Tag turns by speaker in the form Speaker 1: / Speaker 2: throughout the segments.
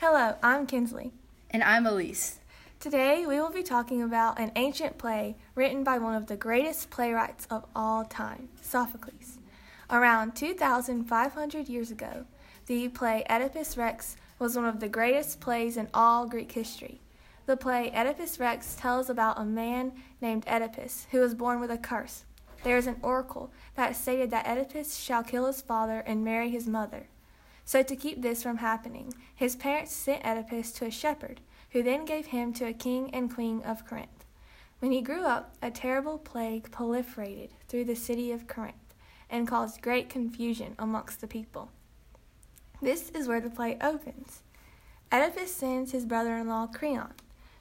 Speaker 1: Hello, I'm Kinsley.
Speaker 2: And I'm Elise.
Speaker 1: Today we will be talking about an ancient play written by one of the greatest playwrights of all time, Sophocles. Around 2,500 years ago, the play Oedipus Rex was one of the greatest plays in all Greek history. The play Oedipus Rex tells about a man named Oedipus who was born with a curse. There is an oracle that stated that Oedipus shall kill his father and marry his mother. So, to keep this from happening, his parents sent Oedipus to a shepherd, who then gave him to a king and queen of Corinth. When he grew up, a terrible plague proliferated through the city of Corinth and caused great confusion amongst the people. This is where the play opens. Oedipus sends his brother in law Creon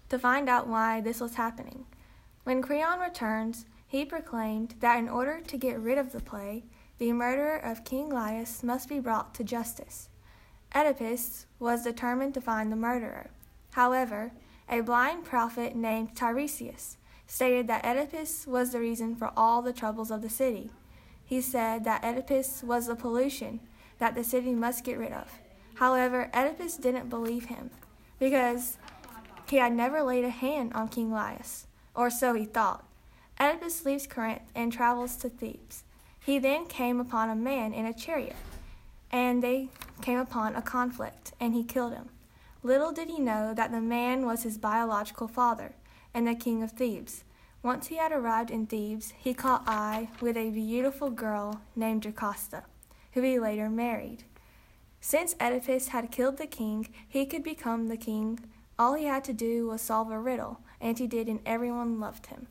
Speaker 1: to find out why this was happening. When Creon returns, he proclaimed that in order to get rid of the plague, the murderer of King Laius must be brought to justice. Oedipus was determined to find the murderer. However, a blind prophet named Tiresias stated that Oedipus was the reason for all the troubles of the city. He said that Oedipus was the pollution that the city must get rid of. However, Oedipus didn't believe him because he had never laid a hand on King Laius, or so he thought. Oedipus leaves Corinth and travels to Thebes. He then came upon a man in a chariot, and they came upon a conflict, and he killed him. Little did he know that the man was his biological father and the king of Thebes. Once he had arrived in Thebes, he caught eye with a beautiful girl named Jocasta, who he later married. Since Oedipus had killed the king, he could become the king all he had to do was solve a riddle, and he did, and everyone loved him.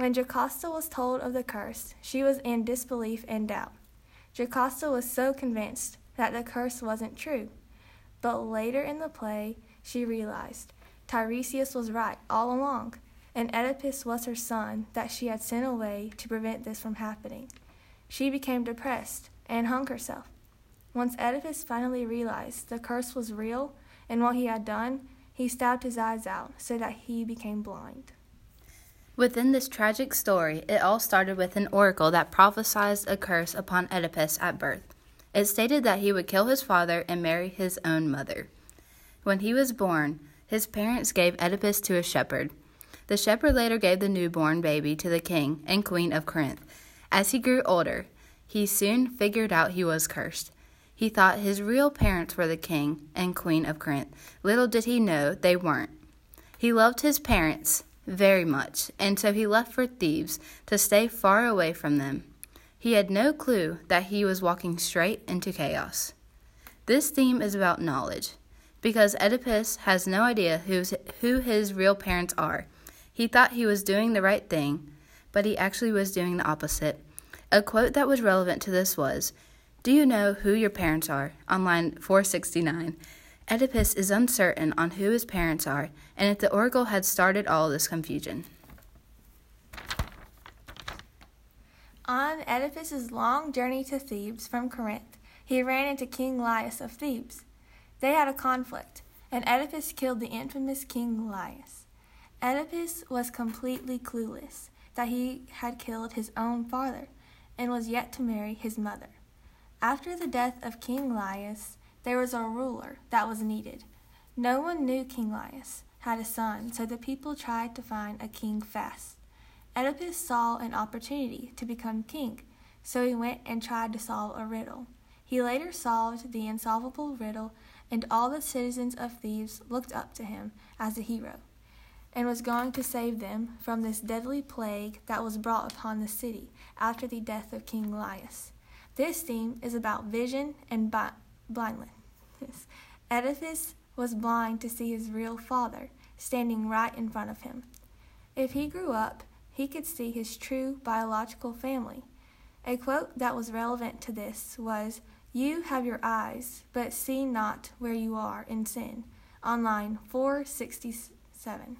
Speaker 1: When Jocasta was told of the curse, she was in disbelief and doubt. Jocasta was so convinced that the curse wasn't true. But later in the play, she realized Tiresias was right all along, and Oedipus was her son that she had sent away to prevent this from happening. She became depressed and hung herself. Once Oedipus finally realized the curse was real and what he had done, he stabbed his eyes out so that he became blind.
Speaker 2: Within this tragic story, it all started with an oracle that prophesied a curse upon Oedipus at birth. It stated that he would kill his father and marry his own mother. When he was born, his parents gave Oedipus to a shepherd. The shepherd later gave the newborn baby to the king and queen of Corinth. As he grew older, he soon figured out he was cursed. He thought his real parents were the king and queen of Corinth. Little did he know they weren't. He loved his parents very much, and so he left for Thebes to stay far away from them. He had no clue that he was walking straight into chaos. This theme is about knowledge, because Oedipus has no idea who his real parents are. He thought he was doing the right thing, but he actually was doing the opposite. A quote that was relevant to this was do you know who your parents are? On line 469. Oedipus is uncertain on who his parents are and if the oracle had started all this confusion.
Speaker 1: On Oedipus's long journey to Thebes from Corinth, he ran into King Laius of Thebes. They had a conflict, and Oedipus killed the infamous King Laius. Oedipus was completely clueless that he had killed his own father and was yet to marry his mother. After the death of King Laius, there was a ruler that was needed. No one knew King Laius had a son, so the people tried to find a king fast. Oedipus saw an opportunity to become king, so he went and tried to solve a riddle. He later solved the insolvable riddle, and all the citizens of Thebes looked up to him as a hero, and was going to save them from this deadly plague that was brought upon the city after the death of King Laius. This theme is about vision and bi- blindness. Oedipus was blind to see his real father standing right in front of him. If he grew up, he could see his true biological family. A quote that was relevant to this was, You have your eyes, but see not where you are in sin, on line 467.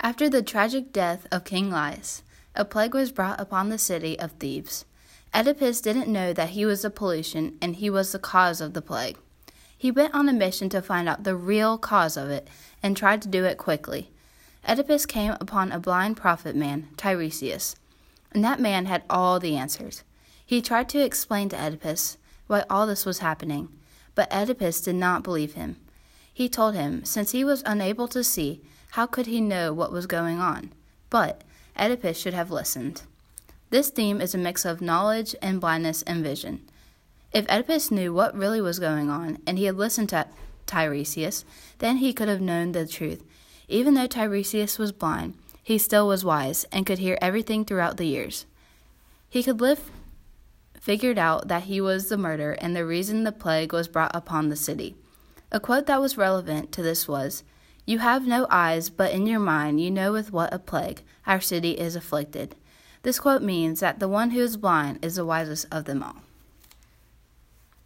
Speaker 2: After the tragic death of King Laius, a plague was brought upon the city of Thebes. Oedipus didn't know that he was the pollution and he was the cause of the plague. He went on a mission to find out the real cause of it and tried to do it quickly. Oedipus came upon a blind prophet man, Tiresias, and that man had all the answers. He tried to explain to Oedipus why all this was happening, But Oedipus did not believe him. He told him, since he was unable to see, how could he know what was going on? But Oedipus should have listened. This theme is a mix of knowledge and blindness and vision. If Oedipus knew what really was going on and he had listened to Tiresias, then he could have known the truth. Even though Tiresias was blind, he still was wise and could hear everything throughout the years. He could live figured out that he was the murderer and the reason the plague was brought upon the city. A quote that was relevant to this was You have no eyes, but in your mind you know with what a plague our city is afflicted. This quote means that the one who is blind is the wisest of them all.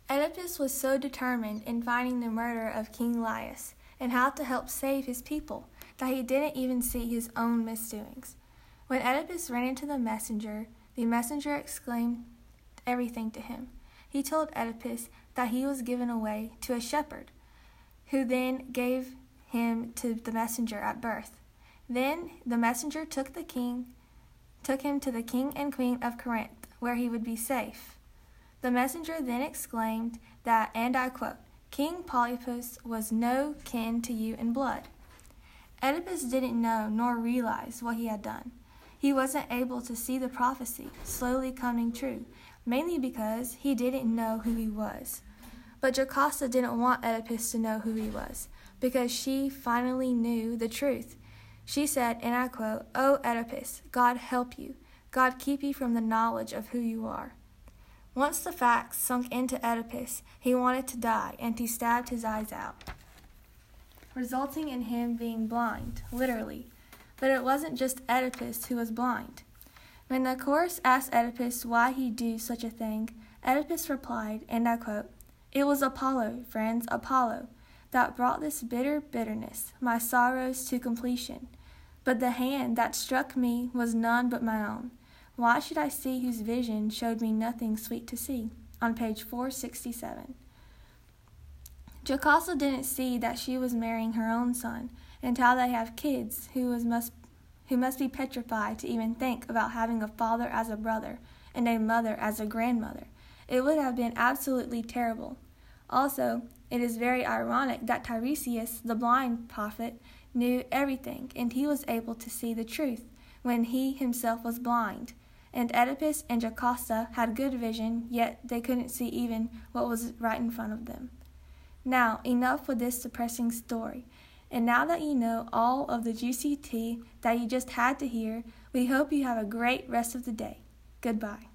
Speaker 1: Oedipus was so determined in finding the murder of King Laius and how to help save his people that he didn't even see his own misdoings. When Oedipus ran into the messenger, the messenger explained everything to him. He told Oedipus that he was given away to a shepherd, who then gave him to the messenger at birth. Then the messenger took the king took him to the king and queen of Corinth, where he would be safe. The messenger then exclaimed that, and I quote, King Polybus was no kin to you in blood. Oedipus didn't know nor realize what he had done. He wasn't able to see the prophecy slowly coming true, mainly because he didn't know who he was. But Jocasta didn't want Oedipus to know who he was, because she finally knew the truth she said, and I quote, O Oedipus, God help you. God keep you from the knowledge of who you are. Once the facts sunk into Oedipus, he wanted to die, and he stabbed his eyes out, resulting in him being blind, literally. But it wasn't just Oedipus who was blind. When the chorus asked Oedipus why he'd do such a thing, Oedipus replied, and I quote, It was Apollo, friends, Apollo, that brought this bitter bitterness, my sorrows to completion. But the hand that struck me was none but my own. Why should I see whose vision showed me nothing sweet to see? On page 467. Jocasta didn't see that she was marrying her own son, and how they have kids who was must who must be petrified to even think about having a father as a brother and a mother as a grandmother. It would have been absolutely terrible. Also, it is very ironic that Tiresias, the blind prophet, knew everything, and he was able to see the truth when he himself was blind. And Oedipus and Jocasta had good vision, yet they couldn't see even what was right in front of them. Now, enough with this depressing story. And now that you know all of the juicy tea that you just had to hear, we hope you have a great rest of the day. Goodbye.